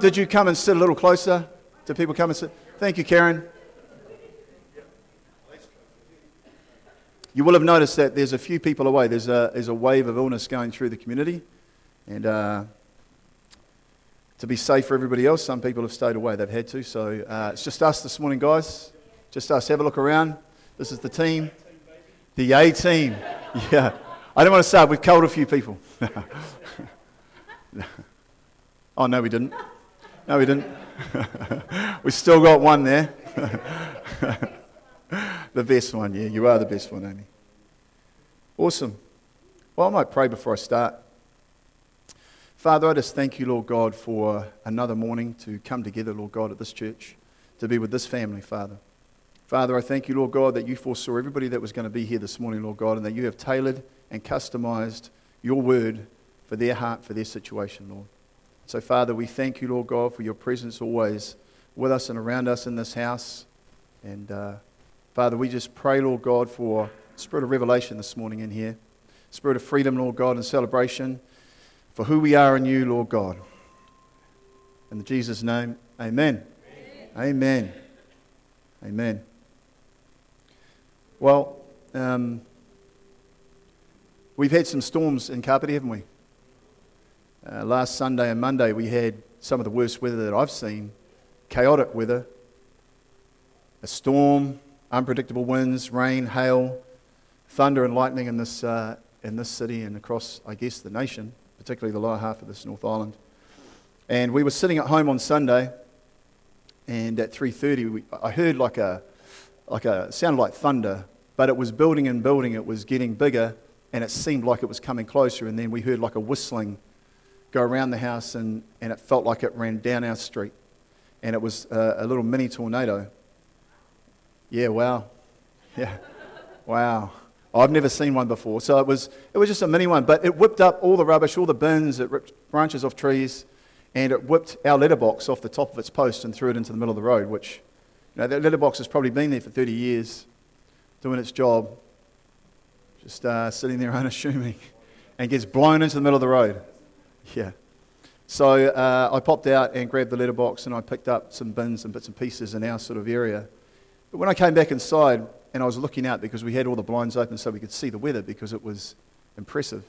Did you come and sit a little closer? Did people come and sit? Thank you, Karen. You will have noticed that there's a few people away. There's a, there's a wave of illness going through the community. And uh, to be safe for everybody else, some people have stayed away. They've had to. So uh, it's just us this morning, guys. Just us. Have a look around. This is the team. The A team. Yeah. I don't want to start. We've culled a few people. oh, no, we didn't. No, we didn't. we still got one there. the best one, yeah. You are the best one, Amy. Awesome. Well, I might pray before I start. Father, I just thank you, Lord God, for another morning to come together, Lord God, at this church, to be with this family, Father. Father, I thank you, Lord God, that you foresaw everybody that was going to be here this morning, Lord God, and that you have tailored and customized your word for their heart, for their situation, Lord. So, Father, we thank you, Lord God, for your presence always with us and around us in this house. And, uh, Father, we just pray, Lord God, for spirit of revelation this morning in here, spirit of freedom, Lord God, and celebration for who we are in you, Lord God. In Jesus' name, amen. Amen. Amen. Well, um, we've had some storms in Kapiti, haven't we? Uh, last Sunday and Monday, we had some of the worst weather that I've seen chaotic weather, a storm, unpredictable winds, rain, hail, thunder, and lightning in this, uh, in this city and across, I guess, the nation, particularly the lower half of this North Island. And we were sitting at home on Sunday, and at 3:30, I heard like a like a sounded like thunder, but it was building and building. It was getting bigger, and it seemed like it was coming closer. And then we heard like a whistling go around the house, and, and it felt like it ran down our street, and it was a, a little mini tornado. Yeah, wow, yeah, wow. I've never seen one before. So it was, it was just a mini one, but it whipped up all the rubbish, all the bins, it ripped branches off trees, and it whipped our letterbox off the top of its post and threw it into the middle of the road, which, you know, that letterbox has probably been there for 30 years doing its job, just uh, sitting there unassuming, and gets blown into the middle of the road. Yeah. So uh, I popped out and grabbed the letterbox and I picked up some bins and bits and pieces in our sort of area. But when I came back inside and I was looking out because we had all the blinds open so we could see the weather because it was impressive,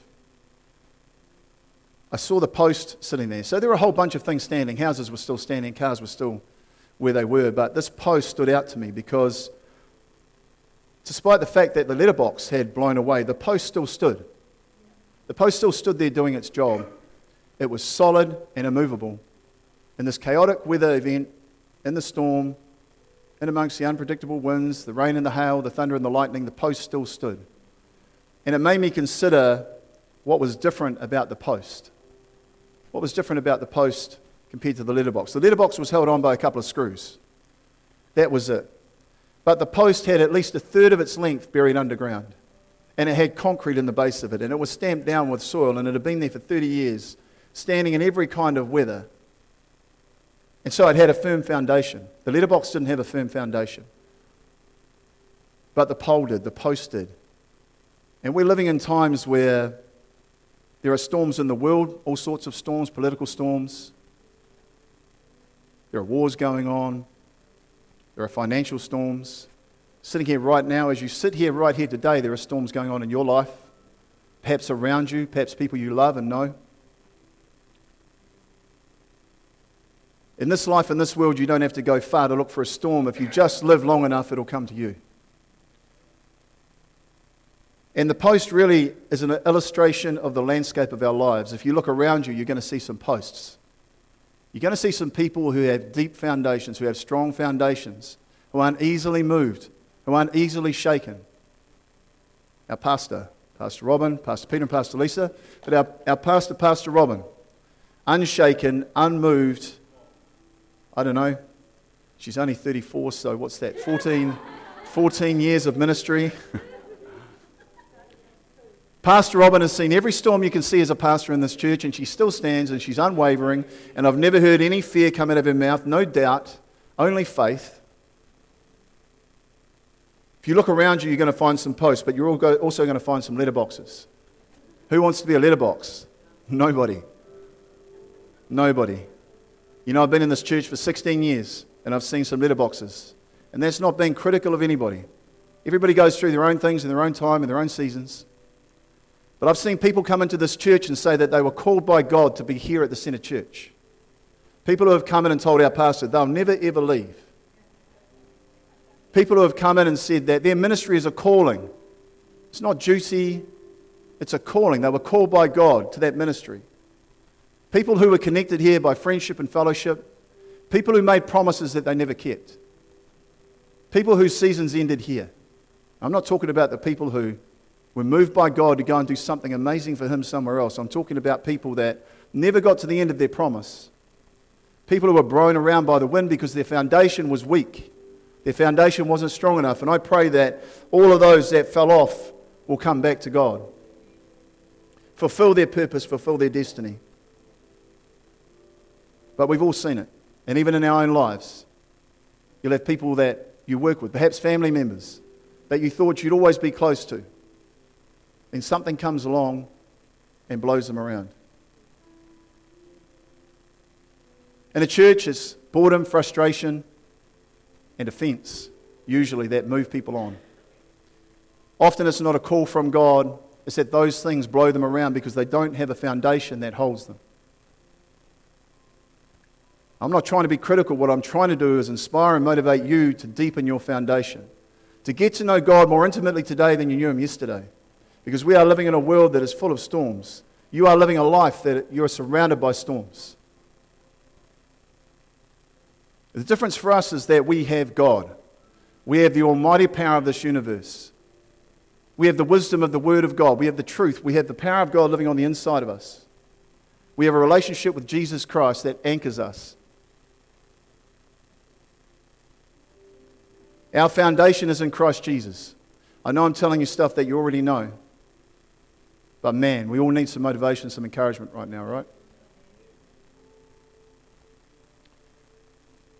I saw the post sitting there. So there were a whole bunch of things standing. Houses were still standing, cars were still where they were. But this post stood out to me because despite the fact that the letterbox had blown away, the post still stood. The post still stood there doing its job. It was solid and immovable. In this chaotic weather event, in the storm, in amongst the unpredictable winds, the rain and the hail, the thunder and the lightning, the post still stood. And it made me consider what was different about the post. What was different about the post compared to the letterbox? The letterbox was held on by a couple of screws. That was it. But the post had at least a third of its length buried underground. And it had concrete in the base of it. And it was stamped down with soil. And it had been there for 30 years, standing in every kind of weather. And so it had a firm foundation. The letterbox didn't have a firm foundation. But the pole did, the post did. And we're living in times where there are storms in the world, all sorts of storms, political storms. There are wars going on. There are financial storms. Sitting here right now, as you sit here right here today, there are storms going on in your life, perhaps around you, perhaps people you love and know. In this life, in this world, you don't have to go far to look for a storm. If you just live long enough, it'll come to you. And the post really is an illustration of the landscape of our lives. If you look around you, you're going to see some posts. You're going to see some people who have deep foundations, who have strong foundations, who aren't easily moved, who aren't easily shaken. Our pastor, Pastor Robin, Pastor Peter, and Pastor Lisa, but our, our pastor, Pastor Robin, unshaken, unmoved. I don't know. She's only 34, so what's that? 14, 14 years of ministry. Pastor Robin has seen every storm you can see as a pastor in this church, and she still stands and she's unwavering. And I've never heard any fear come out of her mouth, no doubt, only faith. If you look around you, you're going to find some posts, but you're also going to find some letterboxes. Who wants to be a letterbox? Nobody. Nobody. You know, I've been in this church for 16 years and I've seen some letterboxes. And that's not being critical of anybody. Everybody goes through their own things in their own time, in their own seasons. But I've seen people come into this church and say that they were called by God to be here at the Centre Church. People who have come in and told our pastor they'll never ever leave. People who have come in and said that their ministry is a calling. It's not juicy, it's a calling. They were called by God to that ministry. People who were connected here by friendship and fellowship. People who made promises that they never kept. People whose seasons ended here. I'm not talking about the people who were moved by God to go and do something amazing for Him somewhere else. I'm talking about people that never got to the end of their promise. People who were blown around by the wind because their foundation was weak. Their foundation wasn't strong enough. And I pray that all of those that fell off will come back to God. Fulfill their purpose, fulfill their destiny. But we've all seen it. And even in our own lives, you'll have people that you work with, perhaps family members, that you thought you'd always be close to. And something comes along and blows them around. And the church, it's boredom, frustration, and offense, usually, that move people on. Often it's not a call from God, it's that those things blow them around because they don't have a foundation that holds them. I'm not trying to be critical. What I'm trying to do is inspire and motivate you to deepen your foundation, to get to know God more intimately today than you knew Him yesterday. Because we are living in a world that is full of storms. You are living a life that you're surrounded by storms. The difference for us is that we have God. We have the almighty power of this universe. We have the wisdom of the Word of God. We have the truth. We have the power of God living on the inside of us. We have a relationship with Jesus Christ that anchors us. Our foundation is in Christ Jesus. I know I'm telling you stuff that you already know. But man, we all need some motivation, some encouragement right now, right?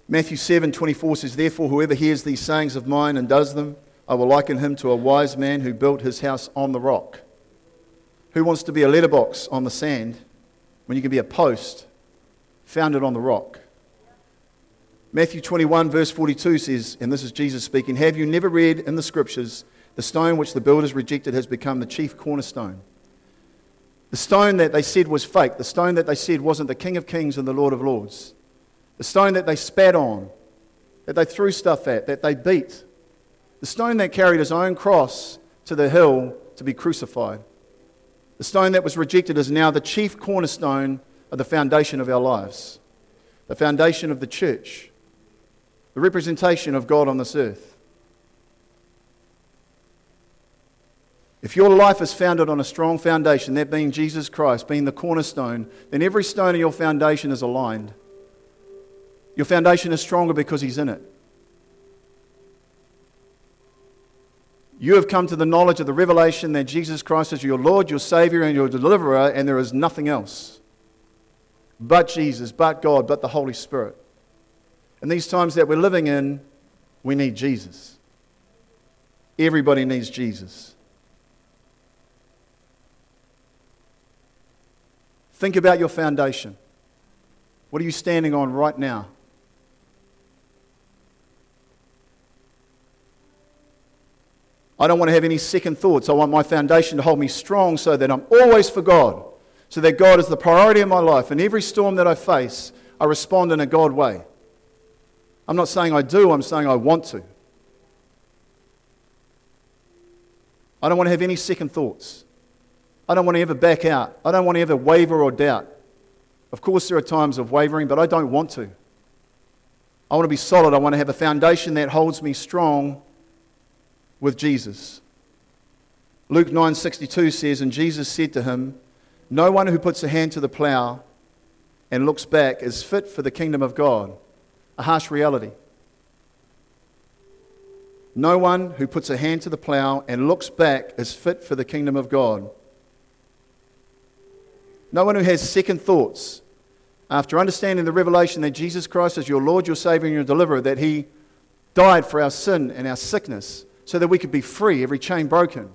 Matthew 7 24 says, Therefore, whoever hears these sayings of mine and does them, I will liken him to a wise man who built his house on the rock. Who wants to be a letterbox on the sand when you can be a post founded on the rock? Matthew 21, verse 42 says, and this is Jesus speaking Have you never read in the scriptures, the stone which the builders rejected has become the chief cornerstone? The stone that they said was fake, the stone that they said wasn't the King of Kings and the Lord of Lords, the stone that they spat on, that they threw stuff at, that they beat, the stone that carried his own cross to the hill to be crucified. The stone that was rejected is now the chief cornerstone of the foundation of our lives, the foundation of the church the representation of God on this earth. If your life is founded on a strong foundation, that being Jesus Christ, being the cornerstone, then every stone of your foundation is aligned. Your foundation is stronger because He's in it. You have come to the knowledge of the revelation that Jesus Christ is your Lord, your Savior, and your deliverer, and there is nothing else but Jesus, but God, but the Holy Spirit. In these times that we're living in, we need Jesus. Everybody needs Jesus. Think about your foundation. What are you standing on right now? I don't want to have any second thoughts. I want my foundation to hold me strong so that I'm always for God, so that God is the priority of my life. And every storm that I face, I respond in a God way. I'm not saying I do, I'm saying I want to. I don't want to have any second thoughts. I don't want to ever back out. I don't want to ever waver or doubt. Of course, there are times of wavering, but I don't want to. I want to be solid. I want to have a foundation that holds me strong with Jesus. Luke 9:62 says, and Jesus said to him, "No one who puts a hand to the plow and looks back is fit for the kingdom of God." A harsh reality. No one who puts a hand to the plow and looks back is fit for the kingdom of God. No one who has second thoughts after understanding the revelation that Jesus Christ is your Lord, your Savior, and your deliverer, that He died for our sin and our sickness so that we could be free, every chain broken,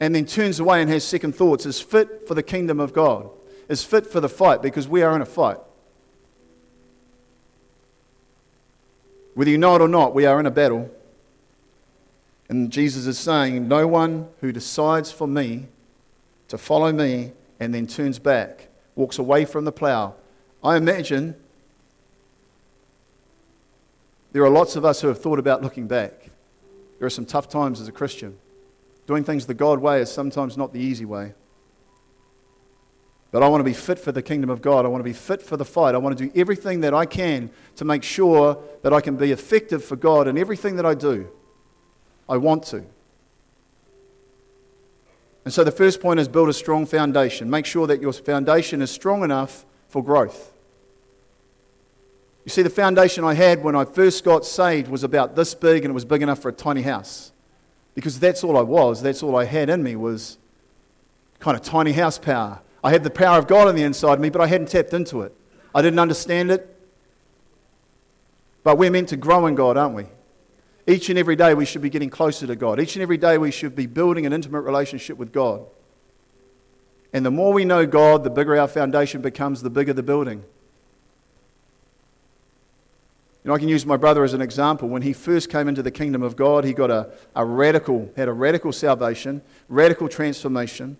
and then turns away and has second thoughts, is fit for the kingdom of God, is fit for the fight because we are in a fight. Whether you know it or not, we are in a battle. And Jesus is saying, No one who decides for me to follow me and then turns back, walks away from the plow. I imagine there are lots of us who have thought about looking back. There are some tough times as a Christian. Doing things the God way is sometimes not the easy way. But I want to be fit for the kingdom of God. I want to be fit for the fight. I want to do everything that I can to make sure that I can be effective for God in everything that I do. I want to. And so the first point is build a strong foundation. Make sure that your foundation is strong enough for growth. You see, the foundation I had when I first got saved was about this big and it was big enough for a tiny house. Because that's all I was. That's all I had in me was kind of tiny house power. I had the power of God on the inside of me, but I hadn't tapped into it. I didn't understand it. But we're meant to grow in God, aren't we? Each and every day we should be getting closer to God. Each and every day we should be building an intimate relationship with God. And the more we know God, the bigger our foundation becomes, the bigger the building. You know, I can use my brother as an example. When he first came into the kingdom of God, he got a, a radical, had a radical salvation, radical transformation.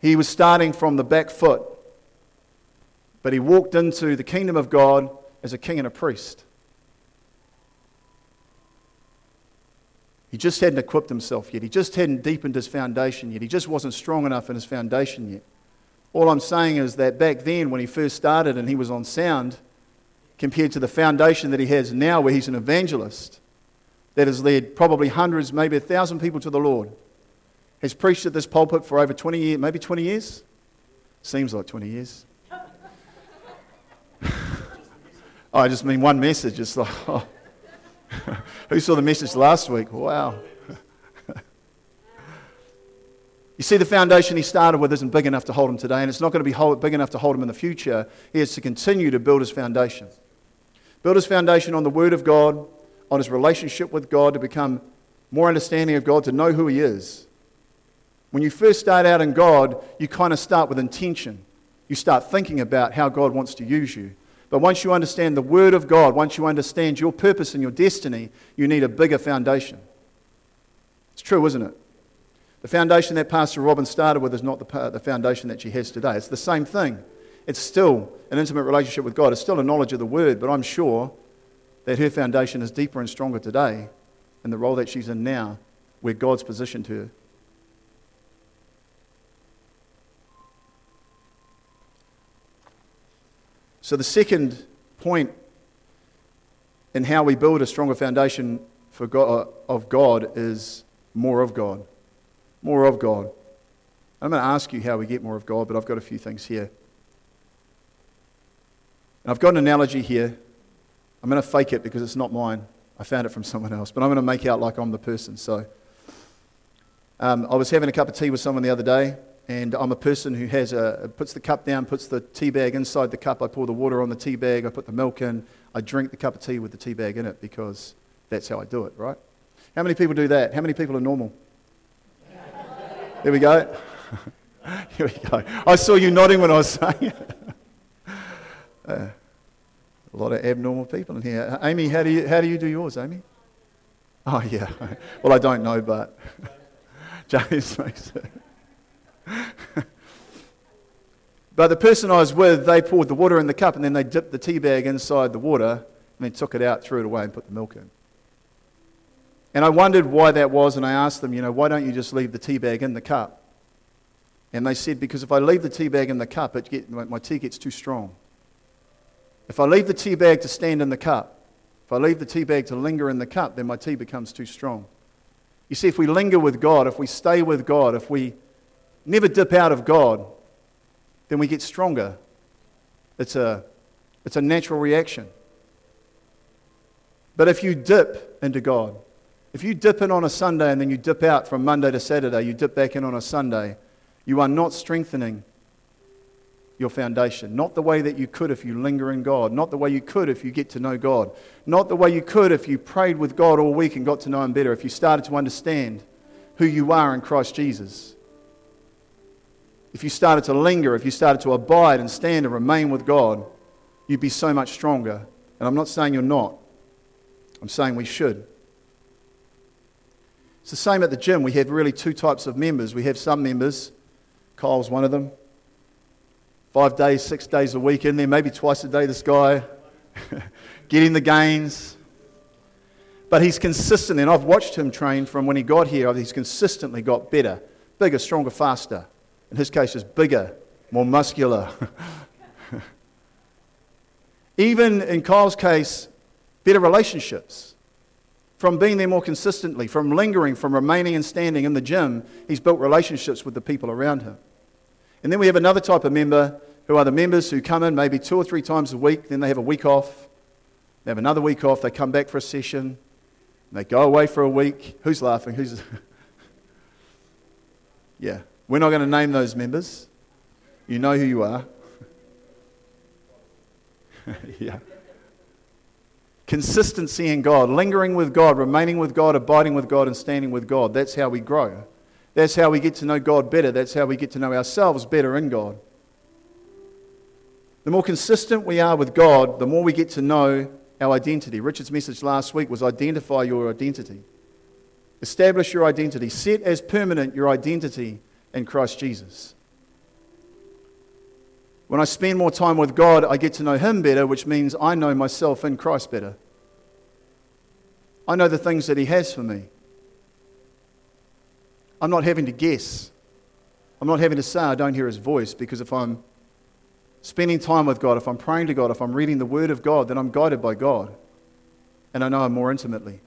He was starting from the back foot, but he walked into the kingdom of God as a king and a priest. He just hadn't equipped himself yet. He just hadn't deepened his foundation yet. He just wasn't strong enough in his foundation yet. All I'm saying is that back then, when he first started and he was on sound, compared to the foundation that he has now, where he's an evangelist that has led probably hundreds, maybe a thousand people to the Lord, has preached at this pulpit for over 20 years, maybe 20 years? Seems like 20 years. I just mean one message. It's like, oh. who saw the message last week? Wow. you see, the foundation he started with isn't big enough to hold him today, and it's not going to be big enough to hold him in the future. He has to continue to build his foundation. Build his foundation on the Word of God, on his relationship with God, to become more understanding of God, to know who he is. When you first start out in God, you kind of start with intention. You start thinking about how God wants to use you. But once you understand the Word of God, once you understand your purpose and your destiny, you need a bigger foundation. It's true, isn't it? The foundation that Pastor Robin started with is not the, the foundation that she has today. It's the same thing. It's still an intimate relationship with God. It's still a knowledge of the Word, but I'm sure that her foundation is deeper and stronger today in the role that she's in now, where God's positioned her. So, the second point in how we build a stronger foundation for God, of God is more of God. More of God. I'm going to ask you how we get more of God, but I've got a few things here. And I've got an analogy here. I'm going to fake it because it's not mine. I found it from someone else, but I'm going to make out like I'm the person. So, um, I was having a cup of tea with someone the other day, and I'm a person who has a, puts the cup down, puts the tea bag inside the cup. I pour the water on the tea bag. I put the milk in. I drink the cup of tea with the tea bag in it because that's how I do it, right? How many people do that? How many people are normal? There we go. Here we go. I saw you nodding when I was saying it. Uh, a lot of abnormal people in here. Amy, how do you, how do, you do yours, Amy? Oh, yeah. Well, I don't know, but James makes it. but the person I was with, they poured the water in the cup and then they dipped the tea bag inside the water and then took it out, threw it away, and put the milk in. And I wondered why that was, and I asked them, you know, why don't you just leave the tea bag in the cup? And they said, because if I leave the tea bag in the cup, it get, my tea gets too strong. If I leave the tea bag to stand in the cup, if I leave the tea bag to linger in the cup, then my tea becomes too strong. You see, if we linger with God, if we stay with God, if we never dip out of God, then we get stronger. It's a, it's a natural reaction. But if you dip into God, if you dip in on a Sunday and then you dip out from Monday to Saturday, you dip back in on a Sunday, you are not strengthening your foundation. Not the way that you could if you linger in God. Not the way you could if you get to know God. Not the way you could if you prayed with God all week and got to know Him better. If you started to understand who you are in Christ Jesus if you started to linger, if you started to abide and stand and remain with God, you'd be so much stronger And I'm not saying you're not, I'm saying we should. It's the same at the gym. We have really two types of members. We have some members, Kyle's one of them, five days, six days a week in there, maybe twice a day, this guy, getting the gains. But he's consistent, and I've watched him train from when he got here. He's consistently got better, bigger, stronger, faster. In his case, just bigger, more muscular. Even in Kyle's case, better relationships from being there more consistently, from lingering, from remaining and standing in the gym, he's built relationships with the people around him. And then we have another type of member who are the members who come in maybe two or three times a week, then they have a week off, they have another week off, they come back for a session, they go away for a week. Who's laughing? Who's. yeah, we're not going to name those members. You know who you are. yeah. Consistency in God, lingering with God, remaining with God, abiding with God, and standing with God. That's how we grow. That's how we get to know God better. That's how we get to know ourselves better in God. The more consistent we are with God, the more we get to know our identity. Richard's message last week was identify your identity. Establish your identity. Set as permanent your identity in Christ Jesus. When I spend more time with God, I get to know Him better, which means I know myself in Christ better. I know the things that He has for me. I'm not having to guess. I'm not having to say I don't hear His voice because if I'm spending time with God, if I'm praying to God, if I'm reading the Word of God, then I'm guided by God and I know Him more intimately.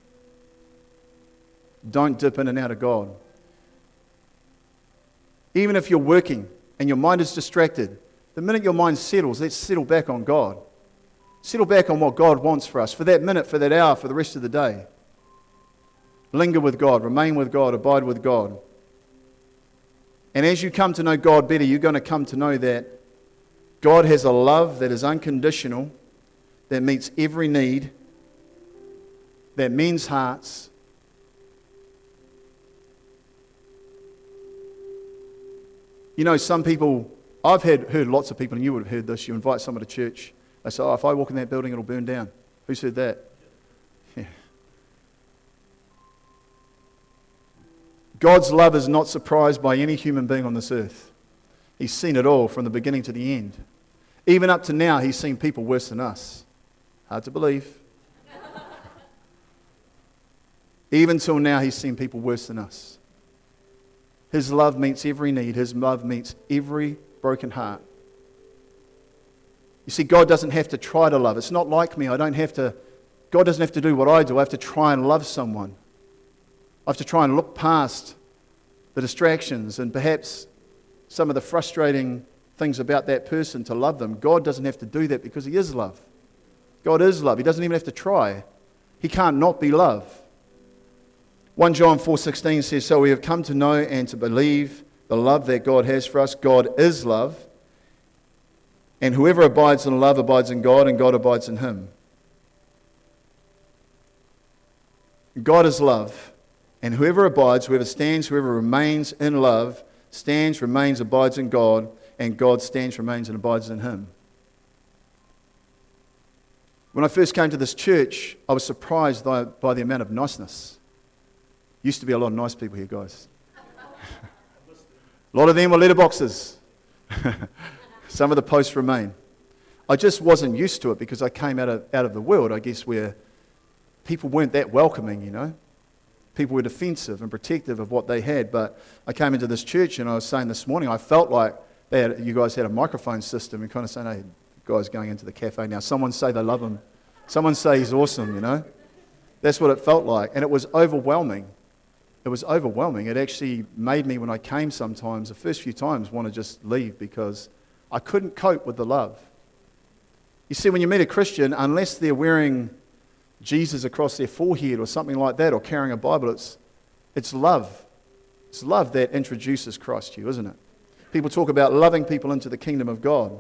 Don't dip in and out of God. Even if you're working and your mind is distracted, the minute your mind settles, let's settle back on God. Settle back on what God wants for us for that minute, for that hour, for the rest of the day. Linger with God, remain with God, abide with God. And as you come to know God better, you're going to come to know that God has a love that is unconditional, that meets every need, that mends hearts. You know, some people I've had, heard lots of people, and you would have heard this. You invite someone to church, they say, Oh, if I walk in that building, it'll burn down. Who said that? Yeah. God's love is not surprised by any human being on this earth. He's seen it all from the beginning to the end. Even up to now, He's seen people worse than us. Hard to believe. Even till now, He's seen people worse than us. His love meets every need, His love meets every broken heart. You see, God doesn't have to try to love. It's not like me. I don't have to, God doesn't have to do what I do. I have to try and love someone. I have to try and look past the distractions and perhaps some of the frustrating things about that person to love them. God doesn't have to do that because He is love. God is love. He doesn't even have to try. He can't not be love. 1 John 4:16 says, "So we have come to know and to believe the love that God has for us. God is love. And whoever abides in love abides in God, and God abides in him. God is love. And whoever abides, whoever stands, whoever remains in love, stands, remains, abides in God, and God stands, remains, and abides in him. When I first came to this church, I was surprised by, by the amount of niceness. Used to be a lot of nice people here, guys. A lot of them were letterboxes. Some of the posts remain. I just wasn't used to it because I came out of, out of the world, I guess, where people weren't that welcoming, you know. People were defensive and protective of what they had. But I came into this church and I was saying this morning, I felt like had, you guys had a microphone system and kind of saying, hey, guys going into the cafe now. Someone say they love him. Someone say he's awesome, you know. That's what it felt like. And it was overwhelming it was overwhelming. It actually made me, when I came sometimes, the first few times, want to just leave because I couldn't cope with the love. You see, when you meet a Christian, unless they're wearing Jesus across their forehead or something like that, or carrying a Bible, it's, it's love. It's love that introduces Christ to you, isn't it? People talk about loving people into the kingdom of God.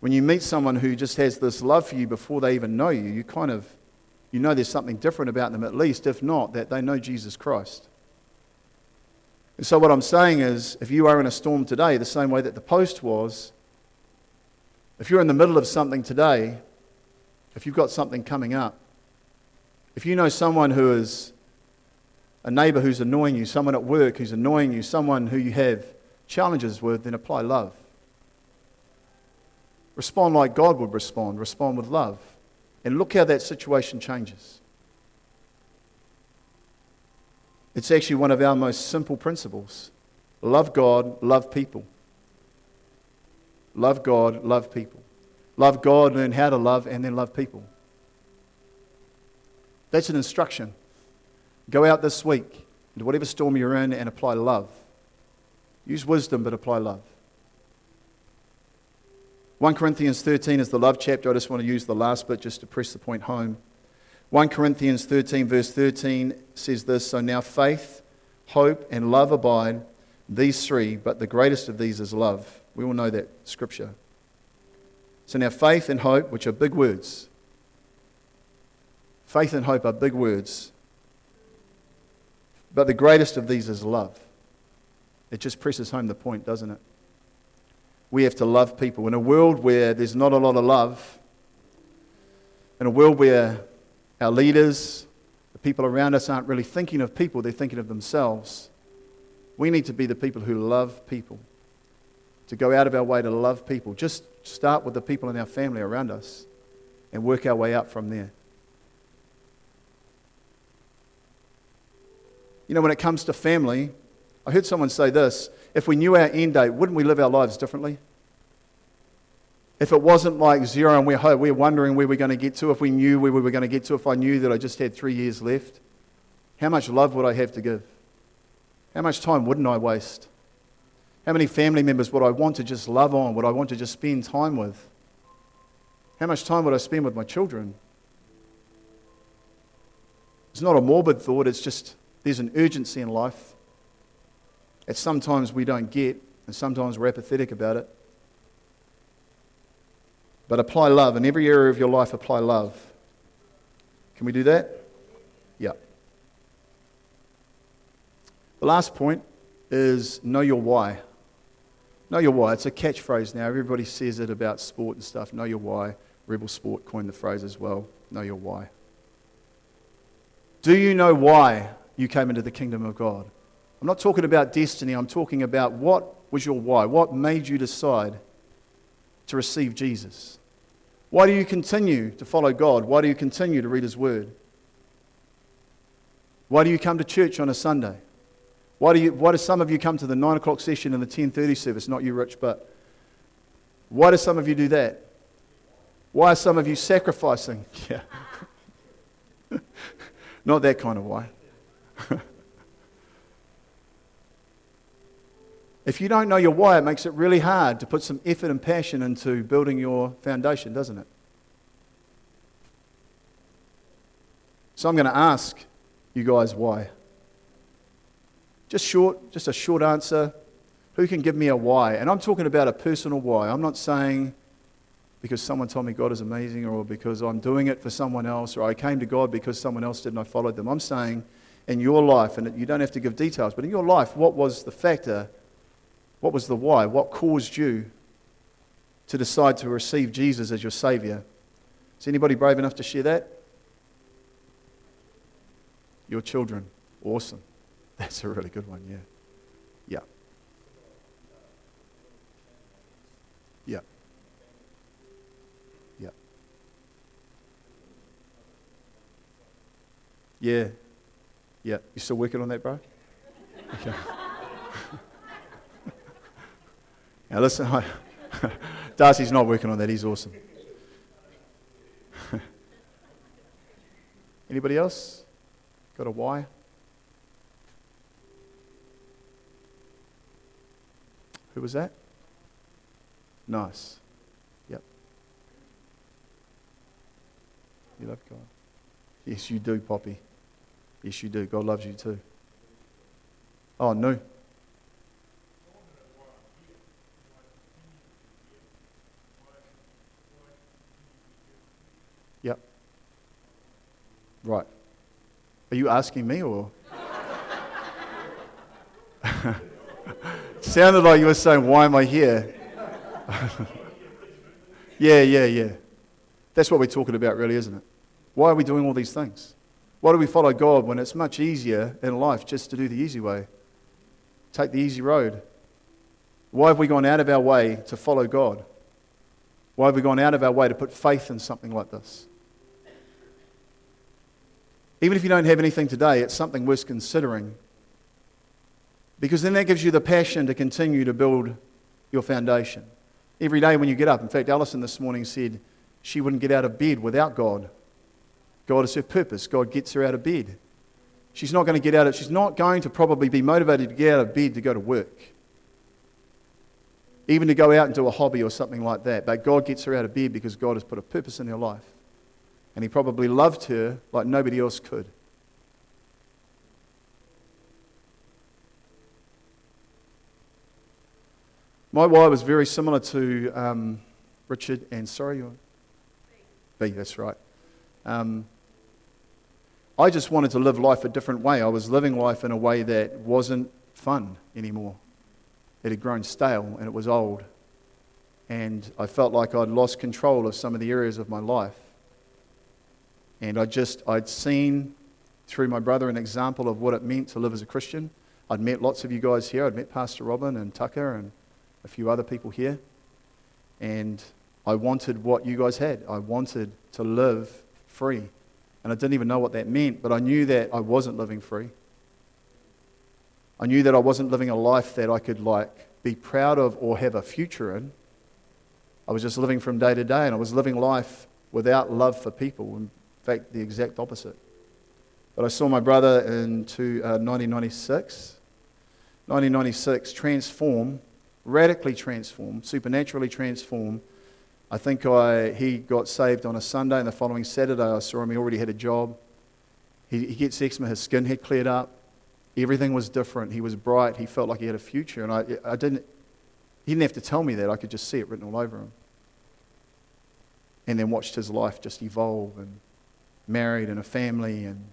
When you meet someone who just has this love for you before they even know you, you kind of you know there's something different about them, at least, if not, that they know Jesus Christ. And so, what I'm saying is, if you are in a storm today, the same way that the post was, If you're in the middle of something today, if you've got something coming up, if you know someone who is a neighbor who's annoying you, someone at work who's annoying you, someone who you have challenges with, then apply love. Respond like God would respond, respond with love. And look how that situation changes. It's actually one of our most simple principles love God, love people. Love God, love people. Love God, learn how to love, and then love people. That's an instruction. Go out this week into whatever storm you're in and apply love. Use wisdom, but apply love. 1 Corinthians 13 is the love chapter. I just want to use the last bit just to press the point home. 1 Corinthians 13, verse 13 says this So now faith, hope, and love abide, these three, but the greatest of these is love. We all know that scripture. So now faith and hope, which are big words, faith and hope are big words, but the greatest of these is love. It just presses home the point, doesn't it? We have to love people. In a world where there's not a lot of love, in a world where our leaders, the people around us aren't really thinking of people, they're thinking of themselves. We need to be the people who love people, to go out of our way to love people. Just start with the people in our family around us and work our way up from there. You know, when it comes to family, I heard someone say this if we knew our end date, wouldn't we live our lives differently? If it wasn't like zero and we're, we're wondering where we're going to get to, if we knew where we were going to get to, if I knew that I just had three years left, how much love would I have to give? How much time wouldn't I waste? How many family members would I want to just love on? Would I want to just spend time with? How much time would I spend with my children? It's not a morbid thought, it's just there's an urgency in life that sometimes we don't get, and sometimes we're apathetic about it. But apply love. In every area of your life, apply love. Can we do that? Yeah. The last point is know your why. Know your why. It's a catchphrase now. Everybody says it about sport and stuff. Know your why. Rebel Sport coined the phrase as well. Know your why. Do you know why you came into the kingdom of God? I'm not talking about destiny. I'm talking about what was your why? What made you decide to receive Jesus? Why do you continue to follow God? Why do you continue to read His Word? Why do you come to church on a Sunday? Why do, you, why do some of you come to the 9 o'clock session and the 10.30 service? Not you, Rich, but why do some of you do that? Why are some of you sacrificing? Yeah. Not that kind of why. If you don't know your why, it makes it really hard to put some effort and passion into building your foundation, doesn't it? So I'm going to ask you guys why. Just short, just a short answer. Who can give me a why? And I'm talking about a personal why. I'm not saying because someone told me God is amazing or because I'm doing it for someone else or I came to God because someone else did and I followed them. I'm saying in your life, and you don't have to give details, but in your life, what was the factor what was the why? What caused you to decide to receive Jesus as your Savior? Is anybody brave enough to share that? Your children. Awesome. That's a really good one, yeah. Yeah. Yeah. Yeah. Yeah. Yeah. You still working on that, bro? Okay. Now, listen, I, Darcy's not working on that. He's awesome. Anybody else? Got a why? Who was that? Nice. Yep. You love God. Yes, you do, Poppy. Yes, you do. God loves you too. Oh, no. Right. Are you asking me or? sounded like you were saying, Why am I here? Yeah, yeah, yeah. That's what we're talking about, really, isn't it? Why are we doing all these things? Why do we follow God when it's much easier in life just to do the easy way? Take the easy road. Why have we gone out of our way to follow God? Why have we gone out of our way to put faith in something like this? Even if you don't have anything today, it's something worth considering. Because then that gives you the passion to continue to build your foundation. Every day when you get up, in fact, Alison this morning said she wouldn't get out of bed without God. God is her purpose. God gets her out of bed. She's not going to get out of she's not going to probably be motivated to get out of bed to go to work. Even to go out and do a hobby or something like that. But God gets her out of bed because God has put a purpose in her life. And he probably loved her like nobody else could. My why was very similar to um, Richard and sorry, you. B. That's right. Um, I just wanted to live life a different way. I was living life in a way that wasn't fun anymore. It had grown stale and it was old. And I felt like I'd lost control of some of the areas of my life. And I just, I'd seen through my brother an example of what it meant to live as a Christian. I'd met lots of you guys here. I'd met Pastor Robin and Tucker and a few other people here. And I wanted what you guys had. I wanted to live free. And I didn't even know what that meant, but I knew that I wasn't living free. I knew that I wasn't living a life that I could like be proud of or have a future in. I was just living from day to day, and I was living life without love for people fact, the exact opposite. But I saw my brother in uh, 1996. 1996 transform, radically transform, supernaturally transform. I think I, he got saved on a Sunday, and the following Saturday I saw him. He already had a job. He, he gets eczema, his skin had cleared up. Everything was different. He was bright. He felt like he had a future. And I, I didn't, he didn't have to tell me that. I could just see it written all over him. And then watched his life just evolve and married and a family and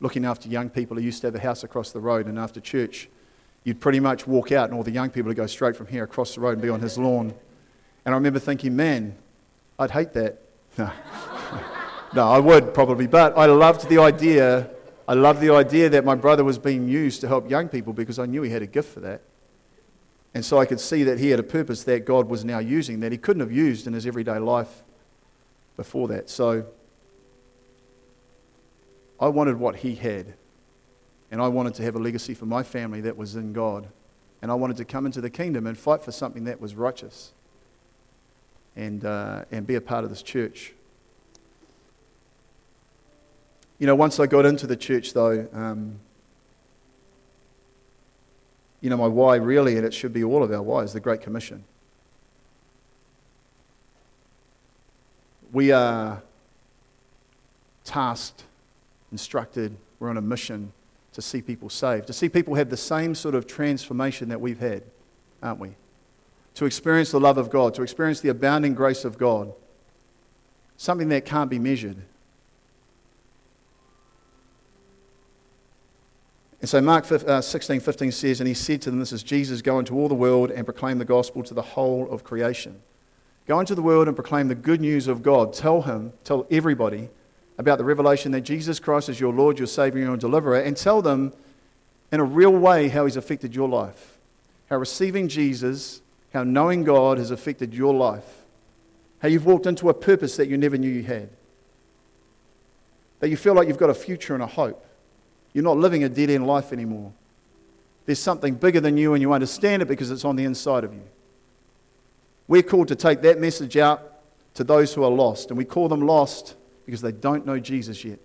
looking after young people. He used to have a house across the road, and after church, you'd pretty much walk out, and all the young people would go straight from here across the road and be on his lawn. And I remember thinking, man, I'd hate that. No, no I would probably, but I loved the idea. I loved the idea that my brother was being used to help young people because I knew he had a gift for that. And so I could see that he had a purpose that God was now using that he couldn't have used in his everyday life before that. So I wanted what he had. And I wanted to have a legacy for my family that was in God. And I wanted to come into the kingdom and fight for something that was righteous and, uh, and be a part of this church. You know, once I got into the church, though, um, you know, my why really, and it should be all of our why, is the Great Commission. We are tasked instructed, we're on a mission to see people saved, to see people have the same sort of transformation that we've had, aren't we? To experience the love of God, to experience the abounding grace of God, something that can't be measured. And so Mark uh, 16, 15 says, And he said to them, This is Jesus, go into all the world and proclaim the gospel to the whole of creation. Go into the world and proclaim the good news of God. Tell him, tell everybody about the revelation that Jesus Christ is your Lord, your Savior, your deliverer, and tell them in a real way how He's affected your life. How receiving Jesus, how knowing God has affected your life. How you've walked into a purpose that you never knew you had. That you feel like you've got a future and a hope. You're not living a dead end life anymore. There's something bigger than you, and you understand it because it's on the inside of you. We're called to take that message out to those who are lost, and we call them lost because they don't know Jesus yet.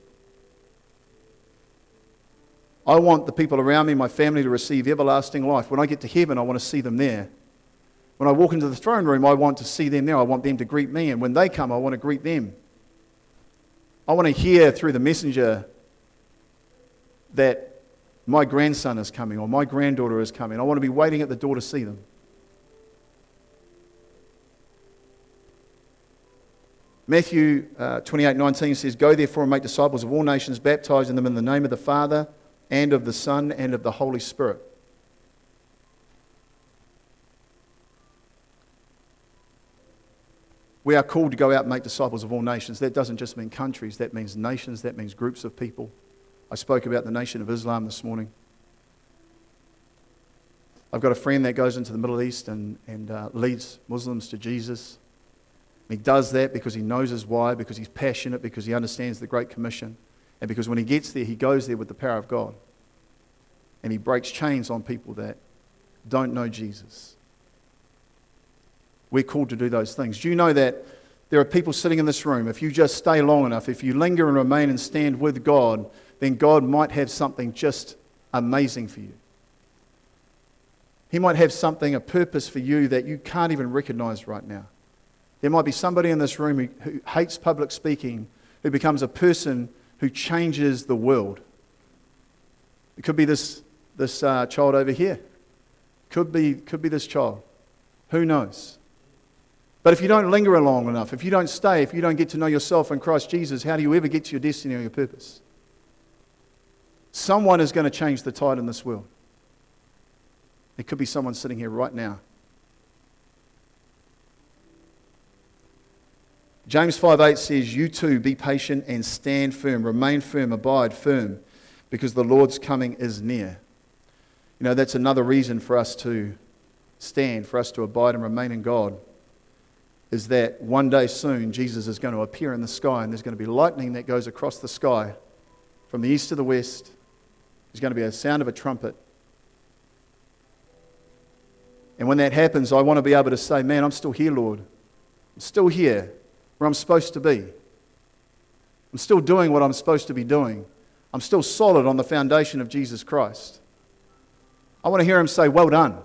I want the people around me, my family, to receive everlasting life. When I get to heaven, I want to see them there. When I walk into the throne room, I want to see them there. I want them to greet me. And when they come, I want to greet them. I want to hear through the messenger that my grandson is coming or my granddaughter is coming. I want to be waiting at the door to see them. Matthew uh, 28 19 says, Go therefore and make disciples of all nations, baptizing them in the name of the Father and of the Son and of the Holy Spirit. We are called to go out and make disciples of all nations. That doesn't just mean countries, that means nations, that means groups of people. I spoke about the nation of Islam this morning. I've got a friend that goes into the Middle East and, and uh, leads Muslims to Jesus. He does that because he knows his why, because he's passionate, because he understands the Great Commission, and because when he gets there, he goes there with the power of God. And he breaks chains on people that don't know Jesus. We're called to do those things. Do you know that there are people sitting in this room, if you just stay long enough, if you linger and remain and stand with God, then God might have something just amazing for you. He might have something, a purpose for you that you can't even recognize right now. There might be somebody in this room who, who hates public speaking, who becomes a person who changes the world. It could be this, this uh, child over here. Could be, could be this child. Who knows? But if you don't linger long enough, if you don't stay, if you don't get to know yourself in Christ Jesus, how do you ever get to your destiny or your purpose? Someone is going to change the tide in this world. It could be someone sitting here right now. James 5:8 says, "You too be patient and stand firm, remain firm, abide firm, because the Lord's coming is near." You know, that's another reason for us to stand, for us to abide and remain in God is that one day soon Jesus is going to appear in the sky and there's going to be lightning that goes across the sky from the east to the west. There's going to be a sound of a trumpet. And when that happens, I want to be able to say, Man, I'm still here, Lord. I'm still here where I'm supposed to be. I'm still doing what I'm supposed to be doing. I'm still solid on the foundation of Jesus Christ. I want to hear him say, Well done.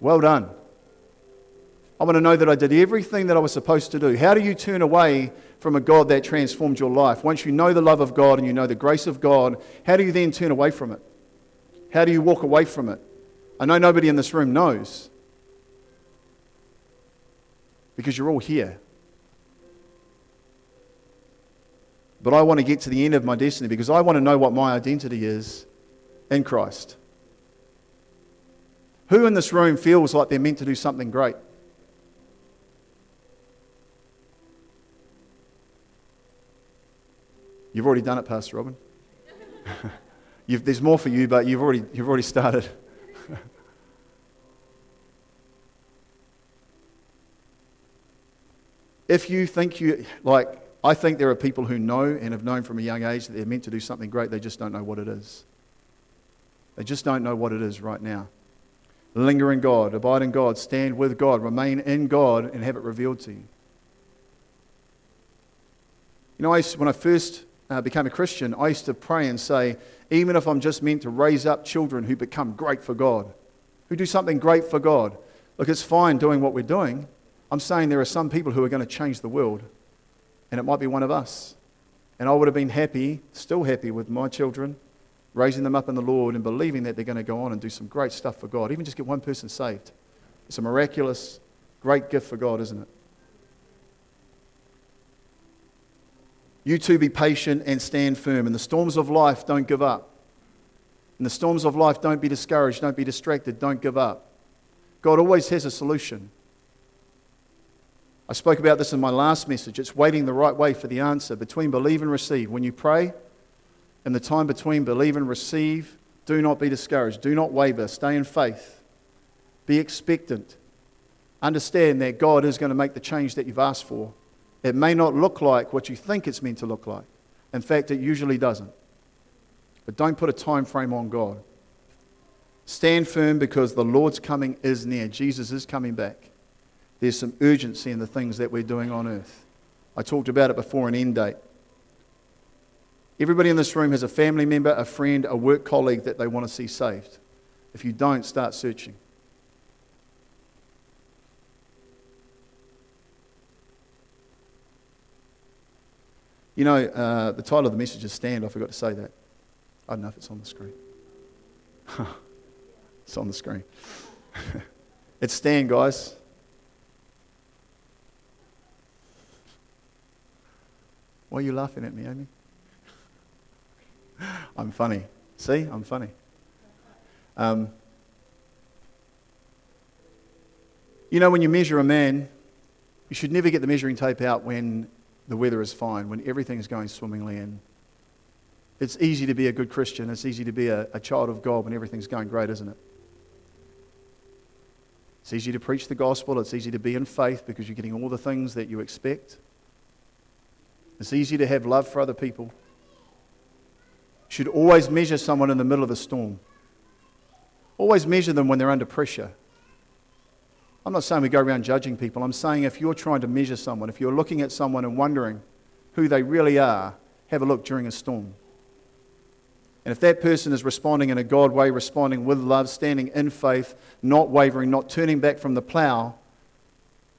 Well done. I want to know that I did everything that I was supposed to do. How do you turn away from a God that transformed your life? Once you know the love of God and you know the grace of God, how do you then turn away from it? How do you walk away from it? I know nobody in this room knows because you're all here. But I want to get to the end of my destiny because I want to know what my identity is in Christ. Who in this room feels like they're meant to do something great? You've already done it, Pastor Robin. there's more for you, but you've already, you've already started. if you think you, like, I think there are people who know and have known from a young age that they're meant to do something great, they just don't know what it is. They just don't know what it is right now. Linger in God, abide in God, stand with God, remain in God, and have it revealed to you. You know, I, when I first uh, became a Christian, I used to pray and say, even if I'm just meant to raise up children who become great for God, who do something great for God, look, it's fine doing what we're doing. I'm saying there are some people who are going to change the world, and it might be one of us. And I would have been happy, still happy with my children, raising them up in the Lord and believing that they're going to go on and do some great stuff for God, even just get one person saved. It's a miraculous, great gift for God, isn't it? You too be patient and stand firm. In the storms of life, don't give up. In the storms of life, don't be discouraged, don't be distracted, don't give up. God always has a solution. I spoke about this in my last message. It's waiting the right way for the answer between believe and receive. When you pray, in the time between believe and receive, do not be discouraged. Do not waver. Stay in faith. Be expectant. Understand that God is going to make the change that you've asked for. It may not look like what you think it's meant to look like. In fact, it usually doesn't. But don't put a time frame on God. Stand firm because the Lord's coming is near. Jesus is coming back. There's some urgency in the things that we're doing on earth. I talked about it before an end date. Everybody in this room has a family member, a friend, a work colleague that they want to see saved. If you don't, start searching. You know, uh, the title of the message is Stand. I forgot to say that. I don't know if it's on the screen. it's on the screen. it's Stand, guys. Why are you laughing at me, Amy? I'm funny. See, I'm funny. Um, you know, when you measure a man, You should never get the measuring tape out when the weather is fine, when everything's going swimmingly and it's easy to be a good Christian. It's easy to be a, a child of God when everything's going great, isn't it? It's easy to preach the gospel. It's easy to be in faith because you're getting all the things that you expect. It's easy to have love for other people. You should always measure someone in the middle of a storm. Always measure them when they're under pressure. I'm not saying we go around judging people. I'm saying if you're trying to measure someone, if you're looking at someone and wondering who they really are, have a look during a storm. And if that person is responding in a God way, responding with love, standing in faith, not wavering, not turning back from the plow,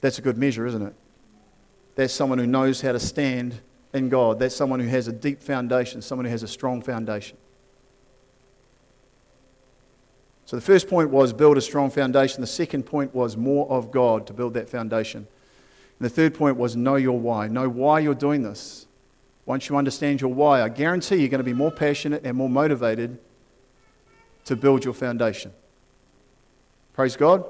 that's a good measure, isn't it? That's someone who knows how to stand in God. That's someone who has a deep foundation, someone who has a strong foundation. So the first point was build a strong foundation. The second point was more of God to build that foundation. And the third point was know your why. Know why you're doing this. Once you understand your why, I guarantee you're going to be more passionate and more motivated to build your foundation. Praise God.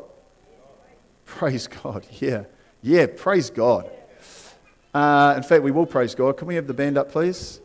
Praise God. Yeah. Yeah, praise God. Uh, in fact, we will praise God. Can we have the band up, please?